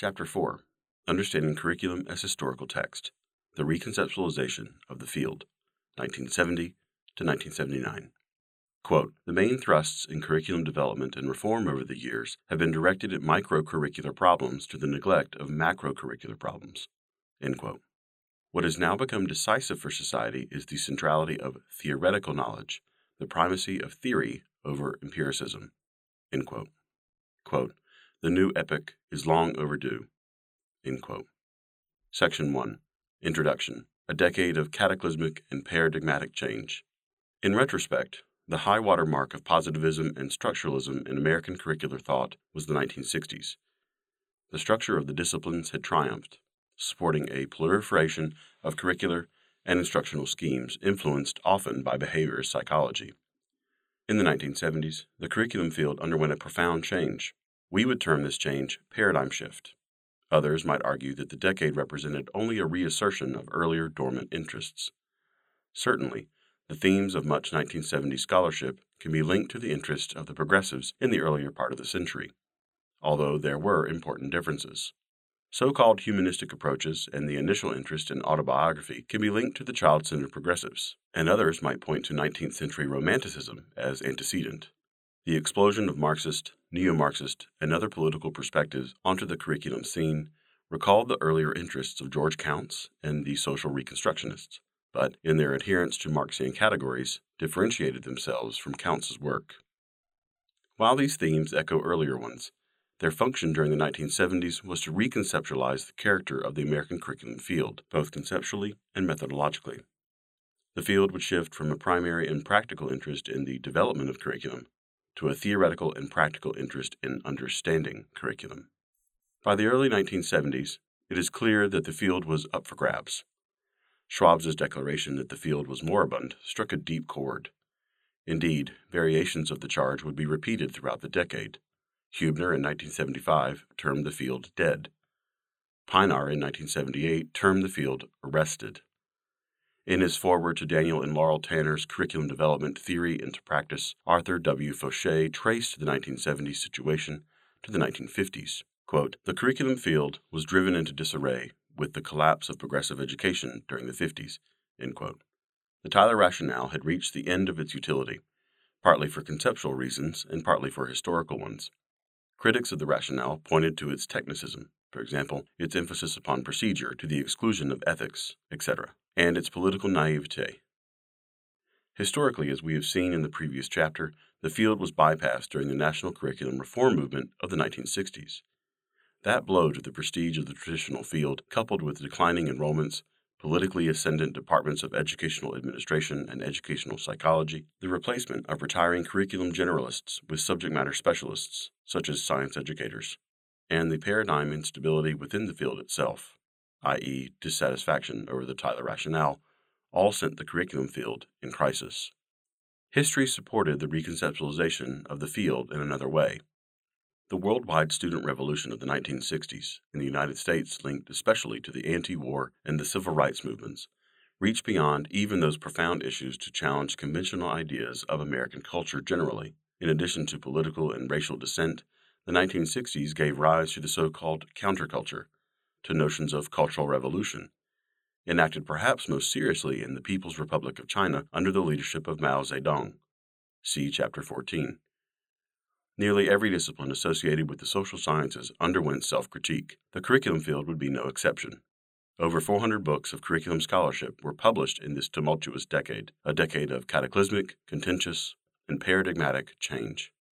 Chapter 4 Understanding Curriculum as Historical Text The Reconceptualization of the Field, 1970 to 1979. Quote, the main thrusts in curriculum development and reform over the years have been directed at micro-curricular problems to the neglect of macro-curricular problems. End quote. What has now become decisive for society is the centrality of theoretical knowledge, the primacy of theory over empiricism. End quote. Quote, the new epoch is long overdue. Section 1 Introduction A Decade of Cataclysmic and Paradigmatic Change. In retrospect, the high water mark of positivism and structuralism in American curricular thought was the 1960s. The structure of the disciplines had triumphed, supporting a proliferation of curricular and instructional schemes influenced often by behaviorist psychology. In the 1970s, the curriculum field underwent a profound change. We would term this change paradigm shift. Others might argue that the decade represented only a reassertion of earlier dormant interests. Certainly, the themes of much 1970s scholarship can be linked to the interests of the progressives in the earlier part of the century, although there were important differences. So called humanistic approaches and the initial interest in autobiography can be linked to the child centered progressives, and others might point to 19th century Romanticism as antecedent. The explosion of Marxist, neo Marxist, and other political perspectives onto the curriculum scene recalled the earlier interests of George Counts and the social reconstructionists but in their adherence to Marxian categories, differentiated themselves from Counts's work. While these themes echo earlier ones, their function during the 1970s was to reconceptualize the character of the American curriculum field, both conceptually and methodologically. The field would shift from a primary and practical interest in the development of curriculum to a theoretical and practical interest in understanding curriculum. By the early 1970s, it is clear that the field was up for grabs. Schwab's declaration that the field was moribund struck a deep chord. Indeed, variations of the charge would be repeated throughout the decade. Huebner in 1975 termed the field dead. Pinar in 1978 termed the field arrested. In his foreword to Daniel and Laurel Tanner's Curriculum Development Theory into Practice, Arthur W. Foshay traced the 1970s situation to the 1950s. Quote, the curriculum field was driven into disarray with the collapse of progressive education during the 50s. The Tyler rationale had reached the end of its utility, partly for conceptual reasons and partly for historical ones. Critics of the rationale pointed to its technicism, for example, its emphasis upon procedure to the exclusion of ethics, etc., and its political naivete. Historically, as we have seen in the previous chapter, the field was bypassed during the national curriculum reform movement of the 1960s. That blow to the prestige of the traditional field, coupled with declining enrollments, politically ascendant departments of educational administration and educational psychology, the replacement of retiring curriculum generalists with subject matter specialists, such as science educators, and the paradigm instability within the field itself, i.e., dissatisfaction over the Tyler rationale, all sent the curriculum field in crisis. History supported the reconceptualization of the field in another way. The worldwide student revolution of the 1960s, in the United States linked especially to the anti war and the civil rights movements, reached beyond even those profound issues to challenge conventional ideas of American culture generally. In addition to political and racial dissent, the 1960s gave rise to the so called counterculture, to notions of cultural revolution, enacted perhaps most seriously in the People's Republic of China under the leadership of Mao Zedong. See Chapter 14. Nearly every discipline associated with the social sciences underwent self critique. The curriculum field would be no exception. Over 400 books of curriculum scholarship were published in this tumultuous decade, a decade of cataclysmic, contentious, and paradigmatic change.